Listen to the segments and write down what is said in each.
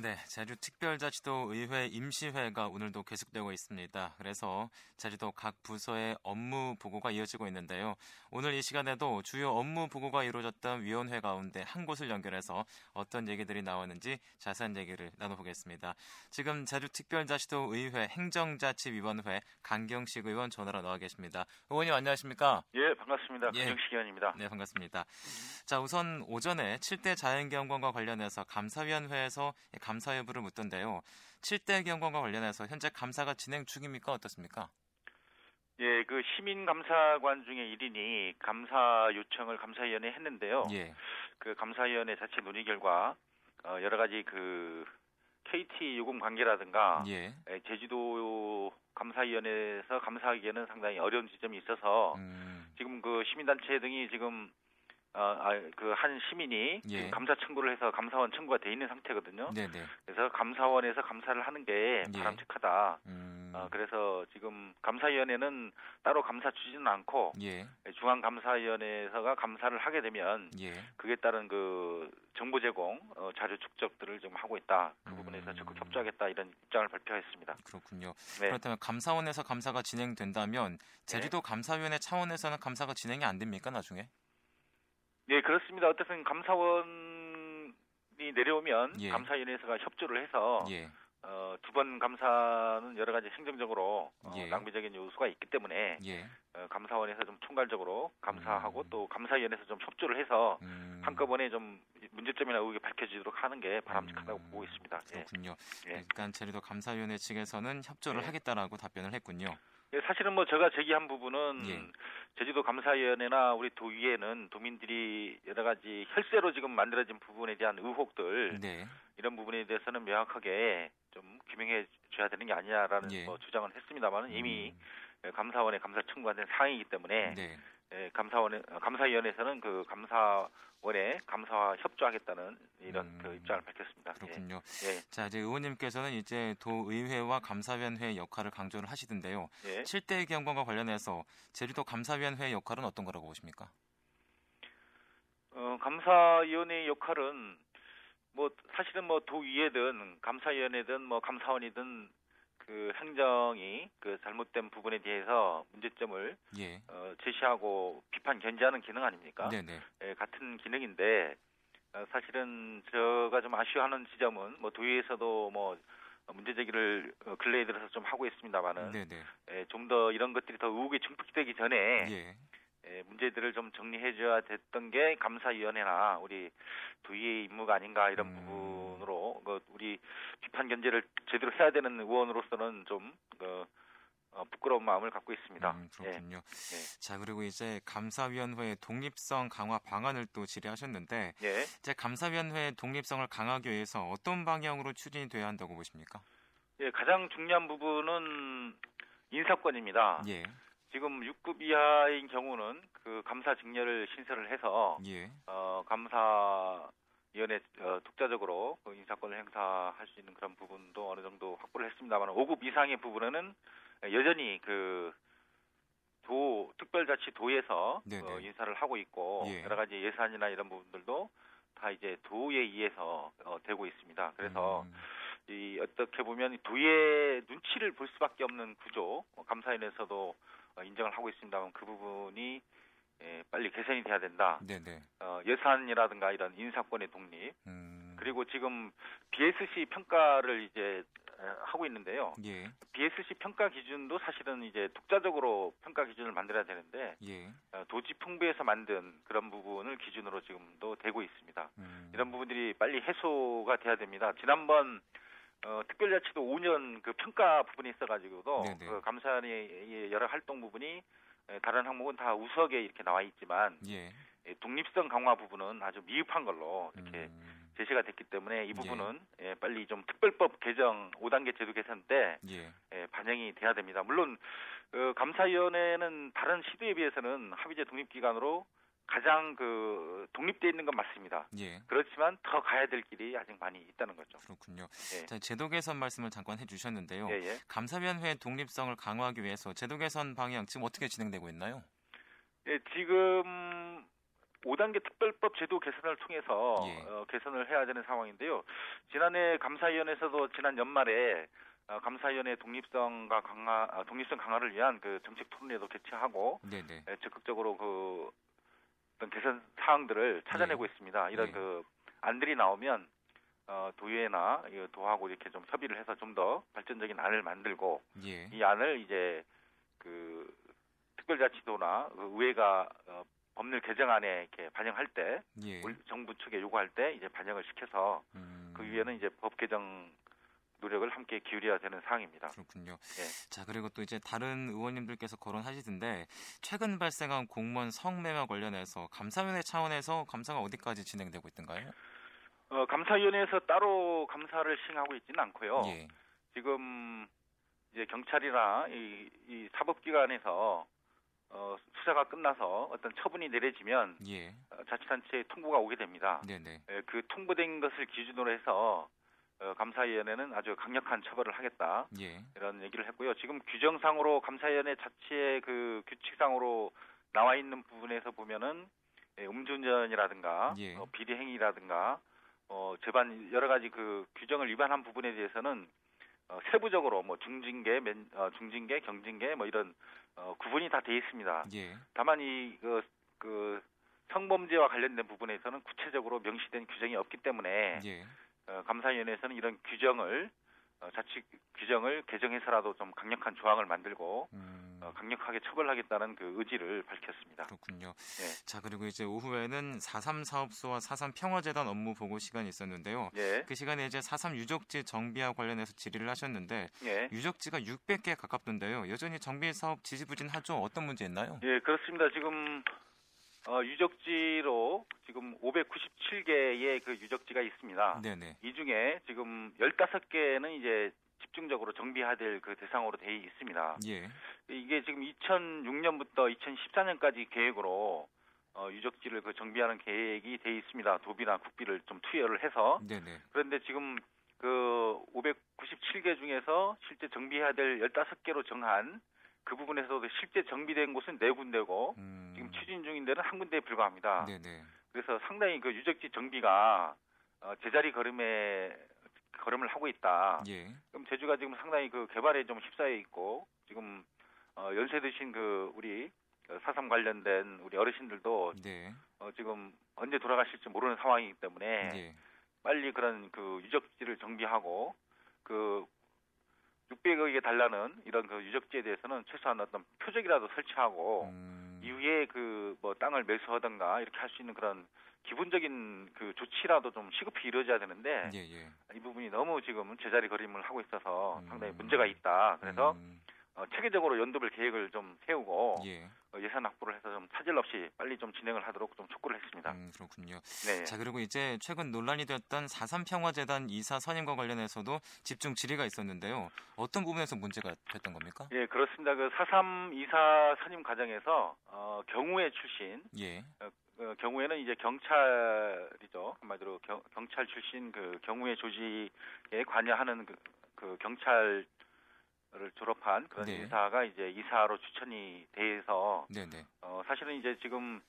네, 제주 특별자치도 의회 임시회가 오늘도 계속되고 있습니다. 그래서 제주도 각 부서의 업무 보고가 이어지고 있는데요. 오늘 이 시간에도 주요 업무 보고가 이루어졌던 위원회 가운데 한 곳을 연결해서 어떤 얘기들이 나왔는지 자세한 얘기를 나눠보겠습니다. 지금 제주 특별자치도 의회 행정자치위원회 강경식 의원 전화로 나와 계십니다. 의원님 안녕하십니까? 예, 반갑습니다. 예. 강경식 의원입니다. 네, 반갑습니다. 자, 우선 오전에 7대 자연경관과 관련해서 감사위원회에서 감사 여부를 묻던데요. 7대 경관과 관련해서 현재 감사가 진행 중입니까? 어떻습니까? 예, 그 시민감사관 중에 1인이 감사 요청을 감사위원회에 했는데요. 예. 그 감사위원회 자체 논의 결과 어, 여러 가지 그 KT 요금 관계라든가 예. 예, 제주도 감사위원회에서 감사하기에는 상당히 어려운 지점이 있어서 음, 지금 그 시민단체 등이 지금 어, 그한 시민이 예. 지금 감사 청구를 해서 감사원 청구가 돼 있는 상태거든요. 네네. 그래서 감사원에서 감사를 하는 게 예. 바람직하다. 음, 어, 그래서 지금 감사위원회는 따로 감사 주지는 않고 예. 중앙감사위원회에서가 감사를 하게 되면 예. 그에 따른 그 정보 제공, 어, 자료 축적들을 좀 하고 있다. 그 음. 부분에서 적극 협조하겠다 이런 입장을 발표했습니다. 그렇군요. 네. 그렇다면 감사원에서 감사가 진행된다면 제주도 감사위원회 차원에서는 감사가 진행이 안 됩니까 나중에? 네, 그렇습니다. 어쨌든 감사원이 내려오면 예. 감사위원회에서가 협조를 해서 예. 어, 두 번 감사는 여러 가지 행정적으로 어, 예. 낭비적인 요소가 있기 때문에 예. 어, 감사원에서 좀 총괄적으로 감사하고 음. 또 감사위원회에서 좀 협조를 해서 음, 한꺼번에 좀 문제점이나 의혹이 밝혀지도록 하는 게 바람직하다고 음, 보고 있습니다. 예. 그렇군요. 예. 일단 제주도 감사위원회 측에서는 협조를 예. 하겠다라고 답변을 했군요. 예, 사실은 뭐 제가 제기한 부분은 예. 제주도 감사위원회나 우리 도의회는 도민들이 여러 가지 혈세로 지금 만들어진 부분에 대한 의혹들 네. 이런 부분에 대해서는 명확하게 좀 규명해 줘야 되는 게 아니냐라는 예. 뭐 주장은 했습니다만 이미 음, 감사원에 감사 청구한 사항이기 때문에 네. 예, 감사원에 어, 감사위원회에서는 그 감사원에 감사와 협조하겠다는 이런 음, 그 입장을 밝혔습니다. 예. 그렇군요. 예, 자, 이제 의원님께서는 이제 도의회와 감사위원회의 역할을 강조를 하시던데요. 예. 7대 경관과 관련해서 제주도 감사위원회의 역할은 어떤 거라고 보십니까? 어, 감사위원회의 역할은 뭐 사실은 뭐 도의회든 감사위원회든 뭐 감사원이든 그 행정이 그 잘못된 부분에 대해서 문제점을 예. 어, 제시하고 비판 견제하는 기능 아닙니까? 네네. 예, 같은 기능인데 어, 사실은 제가 좀 아쉬워하는 지점은 뭐 도의회에서도 뭐 문제 제기를 어, 근래에 들어서 좀 하고 있습니다만은. 예, 좀더 이런 것들이 더 의혹에 증폭되기 전에 예. 예, 문제들을 좀 정리해줘야 됐던 게 감사위원회나 우리 도의회의 임무가 아닌가 이런 음. 부분으로 그 우리 비판 견제를 제대로 해야 되는 의원으로서는 좀 그, 어, 부끄러운 마음을 갖고 있습니다. 음, 그렇군요. 예. 자, 그리고 이제 감사위원회의 독립성 강화 방안을 또 질의하셨는데 예. 예. 이제 감사위원회의 독립성을 강화하기 위해서 어떤 방향으로 추진이 돼야 한다고 보십니까? 예, 가장 중요한 부분은 인사권입니다. 예. 지금 6급 이하인 경우는 그 감사 직렬을 신설을 해서 예. 어, 감사 위원회 어, 독자적으로 그 인사권을 행사할 수 있는 그런 부분도 어느 정도 확보를 했습니다만 5급 이상의 부분에는 여전히 그 도 특별자치도에서 네네. 어, 인사를 하고 있고 예. 여러 가지 예산이나 이런 부분들도 다 이제 도에 의해서 어, 되고 있습니다. 그래서 음, 이 어떻게 보면 도의 눈치를 볼 수밖에 없는 구조 어, 감사위원회에서도 어, 인정을 하고 있습니다만 그 부분이 예, 빨리 개선이 돼야 된다. 네네. 어, 예산이라든가 이런 인사권의 독립 음, 그리고 지금 BSC 평가를 이제 에, 하고 있는데요. 예. BSC 평가 기준도 사실은 이제 독자적으로 평가 기준을 만들어야 되는데 예. 어, 도지 풍부에서 만든 그런 부분을 기준으로 지금도 되고 있습니다. 음, 이런 부분들이 빨리 해소가 돼야 됩니다. 지난번 어, 특별자치도 5년 그 평가 부분이 있어가지고도 네네. 그 감사원의 여러 활동 부분이 에, 다른 항목은 다 우석에 이렇게 나와 있지만 예. 예, 독립성 강화 부분은 아주 미흡한 걸로 이렇게 음, 제시가 됐기 때문에 이 부분은 예, 빨리 좀 특별법 개정 5단계 제도 개선 때 예. 예, 반영이 돼야 됩니다. 물론 그 감사위원회는 다른 시도에 비해서는 합의제 독립기관으로 가장 그 독립돼 있는 건 맞습니다. 예. 그렇지만 더 가야 될 길이 아직 많이 있다는 거죠. 그렇군요. 예. 자, 제도 개선 말씀을 잠깐 해주셨는데요. 예, 예. 감사위원회의 독립성을 강화하기 위해서 제도 개선 방향 지금 어떻게 진행되고 있나요? 예, 지금 5단계 특별법 제도 개선을 통해서 예. 어, 개선을 해야 되는 상황인데요. 지난해 감사위원회에서도 지난 연말에 어, 감사위원회 독립성과 강화, 아, 독립성 강화를 위한 그 정책 토론회도 개최하고 네네. 에, 적극적으로 그 어떤 개선 사항들을 찾아내고 있습니다. 이런 예. 그 안들이 나오면 어, 도의회나 이 도하고 이렇게 좀 협의를 해서 좀 더 발전적인 안을 만들고 예. 이 안을 이제 그 특별자치도나 그 의회가 어, 법률 개정안에 이렇게 반영할 때 예. 정부 측에 요구할 때 이제 반영을 시켜서 음, 그 위에는 이제 법 개정 노력을 함께 기울여야 되는 사항입니다. 그렇군요. 예. 자 그리고 또 이제 다른 의원님들께서 거론하시던데 최근 발생한 공무원 성매매 관련해서 감사위원회 차원에서 감사가 어디까지 진행되고 있던가요? 어, 감사위원회에서 따로 감사를 시행하고 있지는 않고요. 예. 지금 이제 경찰이나 이, 이 사법기관에서 어, 수사가 끝나서 어떤 처분이 내려지면 예. 어, 자치단체에 통보가 오게 됩니다. 네네. 예, 그 통보된 것을 기준으로 해서 어, 감사위원회는 아주 강력한 처벌을 하겠다 예. 이런 얘기를 했고요. 지금 규정상으로 감사위원회 자체의 그 규칙상으로 나와 있는 부분에서 보면은 예, 음주운전이라든가 예. 어, 비리 행위라든가 어, 재반 여러 가지 그 규정을 위반한 부분에 대해서는 어, 세부적으로 뭐 중징계, 맨, 어, 중징계, 경징계 뭐 이런 어, 구분이 다 돼 있습니다. 예. 다만 이그 그 성범죄와 관련된 부분에서는 구체적으로 명시된 규정이 없기 때문에 예. 어, 감사위원회에서는 이런 규정을 어, 자치 규정을 개정해서라도 좀 강력한 조항을 만들고 음, 어, 강력하게 처벌하겠다는 그 의지를 밝혔습니다. 그렇군요. 예. 자 그리고 이제 오후에는 4.3 사업소와 4.3 평화재단 업무 보고 시간이 있었는데요. 예, 그 시간에 이제 4.3 유적지 정비와 관련해서 질의를 하셨는데 예, 유적지가 600개 가깝던데요. 여전히 정비 사업 지지부진하죠. 어떤 문제 있나요? 예, 그렇습니다. 지금 어, 유적지로 지금 597개의 그 유적지가 있습니다. 네네. 이 중에 지금 15개는 이제 집중적으로 정비해야 될그 대상으로 돼 있습니다. 예. 이게 지금 2006년부터 2014년까지 계획으로 어, 유적지를 그 정비하는 계획이 돼 있습니다. 도비나 국비를 좀 투여를 해서 네네. 그런데 지금 그 597개 중에서 실제 정비해야 될 15개로 정한 그 부분에서도 실제 정비된 곳은 네 군데고 음, 지금 추진 중인 데는 한 군데에 불과합니다. 네네. 그래서 상당히 그 유적지 정비가 어, 제자리 걸음에 걸음을 하고 있다. 예. 그럼 제주가 지금 상당히 그 개발에 좀 휩싸여 있고 지금 어, 연세 드신 그 우리 사삼 관련된 우리 어르신들도 네. 어, 지금 언제 돌아가실지 모르는 상황이기 때문에 예. 빨리 그런 그 유적지를 정비하고 그 600억에 달라는 이런 그 유적지에 대해서는 최소한 어떤 표적이라도 설치하고 음, 이후에 그 뭐 땅을 매수하든가 이렇게 할 수 있는 그런 기본적인 그 조치라도 좀 시급히 이루어져야 되는데 예, 예. 이 부분이 너무 지금 제자리 걸음을 하고 있어서 음. 상당히 문제가 있다. 그래서 음, 어, 체계적으로 연도별 계획을 좀 세우고 예. 어, 예산 확보를 해서 좀 차질 없이 빨리 좀 진행을 하도록 좀 촉구를 했습니다. 음, 그렇군요. 네. 자, 그리고 이제 최근 논란이 되었던 4.3 평화재단 이사 선임과 관련해서도 집중 질의가 있었는데요. 어떤 부분에서 문제가 됐던 겁니까? 예, 그렇습니다. 그 사삼 이사 선임 과정에서 어, 경우회 출신 예. 어, 어, 경우에는 이제 경찰이죠. 한마디로 경, 경찰 출신 그 경우회 조직에 관여하는 그, 그 경찰 을 졸업한 그런 네. 인사가 이제 이사로 추천이 돼서 네네. 어, 사실은 이제 지금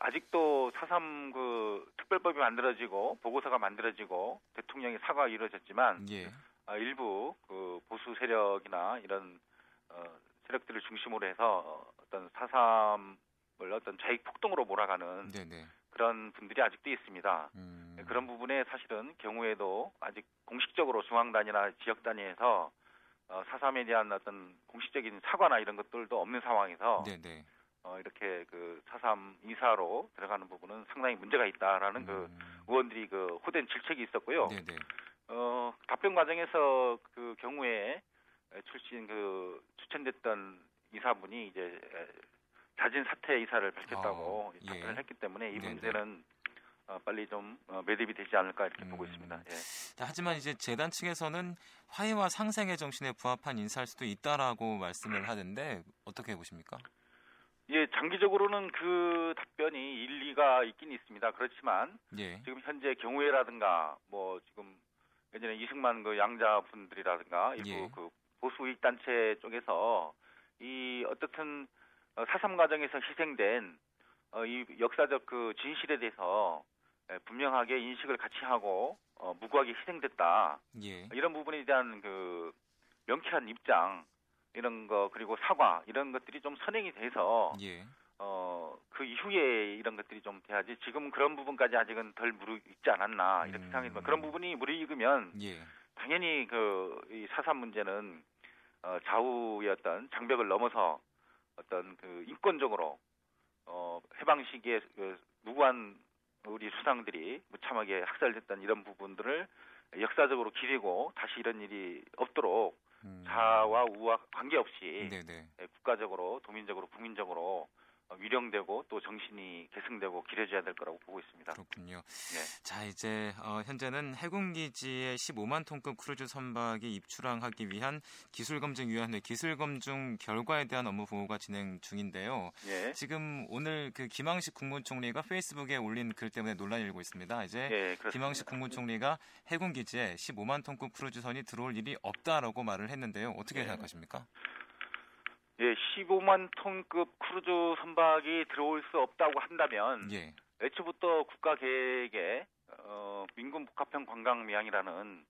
아직도 사삼 그 특별법이 만들어지고 보고서가 만들어지고 대통령의 사과가 이루어졌지만 예. 아, 일부 그 보수 세력이나 이런 어, 세력들을 중심으로 해서 어, 어떤 사삼을 어떤 자익 폭동으로 몰아가는 네네. 그런 분들이 아직도 있습니다. 음, 네, 그런 부분에 사실은 경우에도 아직 공식적으로 중앙 단위나 지역 단위에서 어, 사삼에 대한 어떤 공식적인 사과나 이런 것들도 없는 상황에서 네네. 어, 이렇게 그 사삼 이사로 들어가는 부분은 상당히 문제가 있다라는 그 음, 의원들이 그 호된 질책이 있었고요. 네네. 어, 답변 과정에서 그 경우에 출신 그 추천됐던 이사분이 이제 자진 사퇴 이사를 밝혔다고 아, 예. 답변을 했기 때문에 이 네네. 문제는 어, 빨리 좀 어, 매듭이 되지 않을까 이렇게 보고 음. 있습니다. 예. 자, 하지만 이제 재단 측에서는 화해와 상생의 정신에 부합한 인사할 수도 있다라고 말씀을 하는데 어떻게 보십니까? 예, 장기적으로는 그 답변이 일리가 있긴 있습니다. 그렇지만 예. 지금 현재 경우회라든가 뭐 지금 예전에 이승만 그 양자분들이라든가 일부 예. 그 보수 이익 단체 쪽에서 이 어떻든 어, 사삼 과정에서 희생된 어, 이 역사적 그 진실에 대해서 예, 분명하게 인식을 같이 하고 어, 무고하게 희생됐다. 예. 이런 부분에 대한 그 명쾌한 입장 이런 거 그리고 사과 이런 것들이 좀 선행이 돼서 예. 어, 그 이후에 이런 것들이 좀 돼야지 지금 그런 부분까지 아직은 덜 무르익지 않았나 이렇게 음. 생각합니다. 그런 부분이 무르익으면 예. 당연히 그 이 사삼 문제는 어, 좌우의 어떤 장벽을 넘어서 어떤 그 인권적으로 어, 해방 시기에 그 무고한 우리 수상들이 무참하게 학살됐던 이런 부분들을 역사적으로 기리고 다시 이런 일이 없도록 음. 자와 우와 관계없이 네네. 예, 국가적으로 도민적으로 국민적으로 어, 위령되고 또 정신이 계승되고 기려져야 될 거라고 보고 있습니다. 그렇군요. 네. 자 이제 어, 현재는 해군기지에 15만 톤급 크루즈 선박이 입출항하기 위한 기술검증위원회 기술검증 결과에 대한 업무 보고가 진행 중인데요. 예. 지금 오늘 그 김황식 국무총리가 페이스북에 올린 글 때문에 논란이 일고 있습니다. 이제 예, 그렇습니다. 김황식 국무총리가 해군기지에 15만 톤급 크루즈선이 들어올 일이 없다라고 말을 했는데요. 어떻게 네. 생각하십니까? 예, 15만 톤급 크루즈 선박이 들어올 수 없다고 한다면 예, 애초부터 국가 계획에 어, 민군 복합형 관광 미항이라는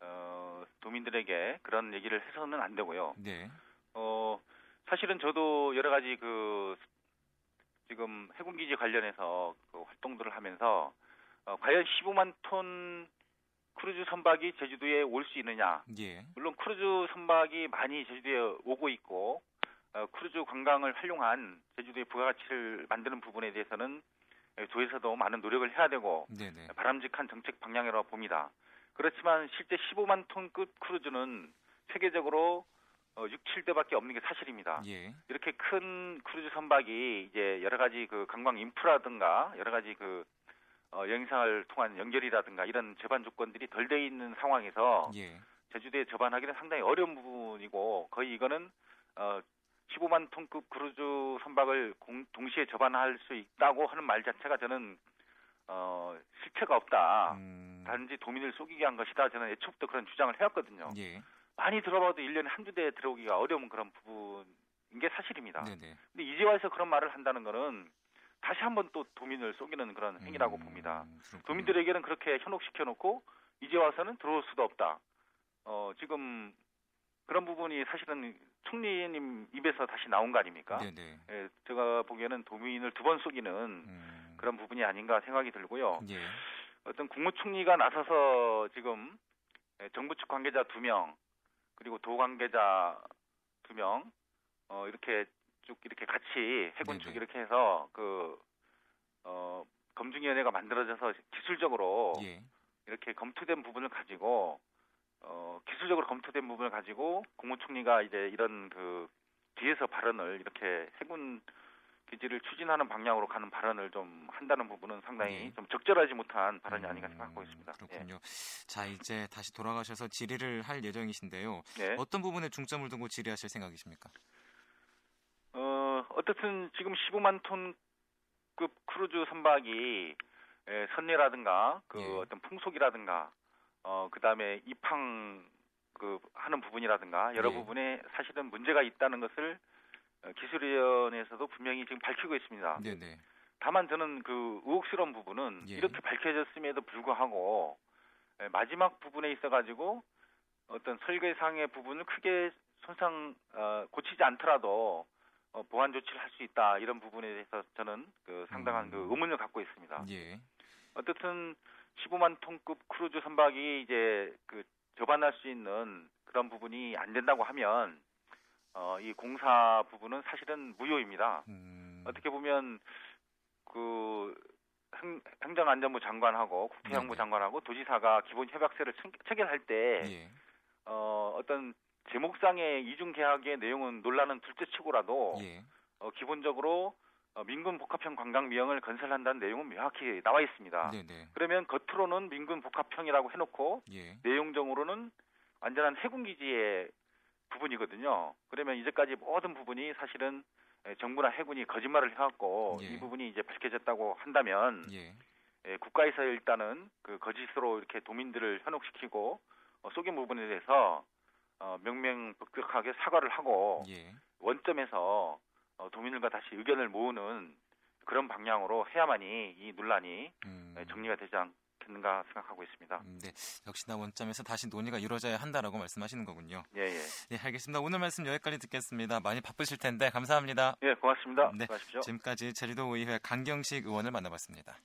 어, 도민들에게 그런 얘기를 해서는 안 되고요. 네, 어, 사실은 저도 여러 가지 그 지금 해군 기지 관련해서 그 활동들을 하면서 어, 과연 15만 톤 크루즈 선박이 제주도에 올 수 있느냐? 예, 물론 크루즈 선박이 많이 제주도에 오고 있고 어, 크루즈 관광을 활용한 제주도의 부가가치를 만드는 부분에 대해서는 에, 도에서도 많은 노력을 해야 되고 네, 네, 바람직한 정책 방향이라고 봅니다. 그렇지만 실제 15만 톤급 크루즈는 세계적으로 어, 6, 7대밖에 없는 게 사실입니다. 예, 이렇게 큰 크루즈 선박이 이제 여러 가지 그 관광 인프라든가 여러 가지 그 어, 여행사를 통한 연결이라든가 이런 제반 조건들이 덜 돼 있는 상황에서 예, 제주도에 접안하기는 상당히 어려운 부분이고 거의 이거는 어 15만 톤급 크루즈 선박을 공- 동시에 접안할 수 있다고 하는 말 자체가 저는 어 실체가 없다. 음, 단지 도민을 속이게 한 것이다. 저는 애초부터 그런 주장을 해왔거든요. 예, 많이 들어와도 1년에 한두 대 들어오기가 어려운 그런 부분인 게 사실입니다. 네, 네. 근데 이제 와서 그런 말을 한다는 거는 다시 한번 또 도민을 속이는 그런 행위라고 음, 봅니다. 그렇군요. 도민들에게는 그렇게 현혹시켜 놓고 이제 와서는 들어올 수도 없다. 어, 지금 그런 부분이 사실은 총리님 입에서 다시 나온 거 아닙니까? 네, 네. 예, 제가 보기에는 도민을 두 번 속이는 음, 그런 부분이 아닌가 생각이 들고요. 예, 어떤 국무총리가 나서서 지금 예, 정부 측 관계자 두 명 그리고 도 관계자 두 명 어, 이렇게 쭉 이렇게 같이 해군 측 네네. 이렇게 해서 그 어, 검증위원회가 만들어져서 기술적으로 예, 이렇게 검토된 부분을 가지고 어, 기술적으로 검토된 부분을 가지고 국무총리가 이제 이런 그 뒤에서 발언을 이렇게 해군 기지를 추진하는 방향으로 가는 발언을 좀 한다는 부분은 상당히 네. 좀 적절하지 못한 발언이 음, 아닌가 생각하고 있습니다. 그렇군요. 자, 이제 다시 돌아가셔서 질의를 할 예정이신데요. 예. 예. 어떤 부분에 중점을 두고 질의하실 생각이십니까? 어, 어떻든 지금 15만 톤급 크루즈 선박이 에, 선회라든가 그 예. 어떤 풍속이라든가 어 그 다음에 입항 그 하는 부분이라든가 여러 예. 부분에 사실은 문제가 있다는 것을 어, 기술위원회에서도 분명히 지금 밝히고 있습니다. 네, 네. 다만 저는 그 의혹스러운 부분은 예. 이렇게 밝혀졌음에도 불구하고 에, 마지막 부분에 있어 가지고 어떤 설계상의 부분을 크게 손상 어, 고치지 않더라도 어, 보완 조치를 할 수 있다 이런 부분에 대해서 저는 그 상당한 음. 그 의문을 갖고 있습니다. 예. 어쨌든 15만 톤급 크루즈 선박이 이제 그 접안할 수 있는 그런 부분이 안 된다고 하면 어, 이 공사 부분은 사실은 무효입니다. 음, 어떻게 보면 그 행, 행정안전부 장관하고 국토해양부 네네. 장관하고 도지사가 기본 협약서를 청- 체결할 때 예. 어, 어떤 제목상의 이중 계약의 내용은 논란은 둘째치고라도 예. 어, 기본적으로 어, 민군 복합형 관광 미형을 건설한다는 내용은 명확히 나와 있습니다. 네, 네. 그러면 겉으로는 민군 복합형이라고 해놓고 예. 내용적으로는 완전한 해군 기지의 부분이거든요. 그러면 이제까지 모든 부분이 사실은 에, 정부나 해군이 거짓말을 해왔고 예. 이 부분이 이제 밝혀졌다고 한다면 예. 에, 국가에서 일단은 그 거짓으로 이렇게 도민들을 현혹시키고 어, 속인 부분에 대해서 어, 명명백백하게 사과를 하고 예. 원점에서 어, 도민들과 다시 의견을 모으는 그런 방향으로 해야만이 이 논란이 음. 정리가 되지 않겠는가 생각하고 있습니다. 음, 네, 역시나 원점에서 다시 논의가 이루어져야 한다라고 말씀하시는 거군요. 예, 예. 네, 알겠습니다. 오늘 말씀 여기까지 듣겠습니다. 많이 바쁘실 텐데 감사합니다. 예, 고맙습니다. 네, 수고하십시오. 지금까지 제주도 의회 강경식 의원을 만나봤습니다.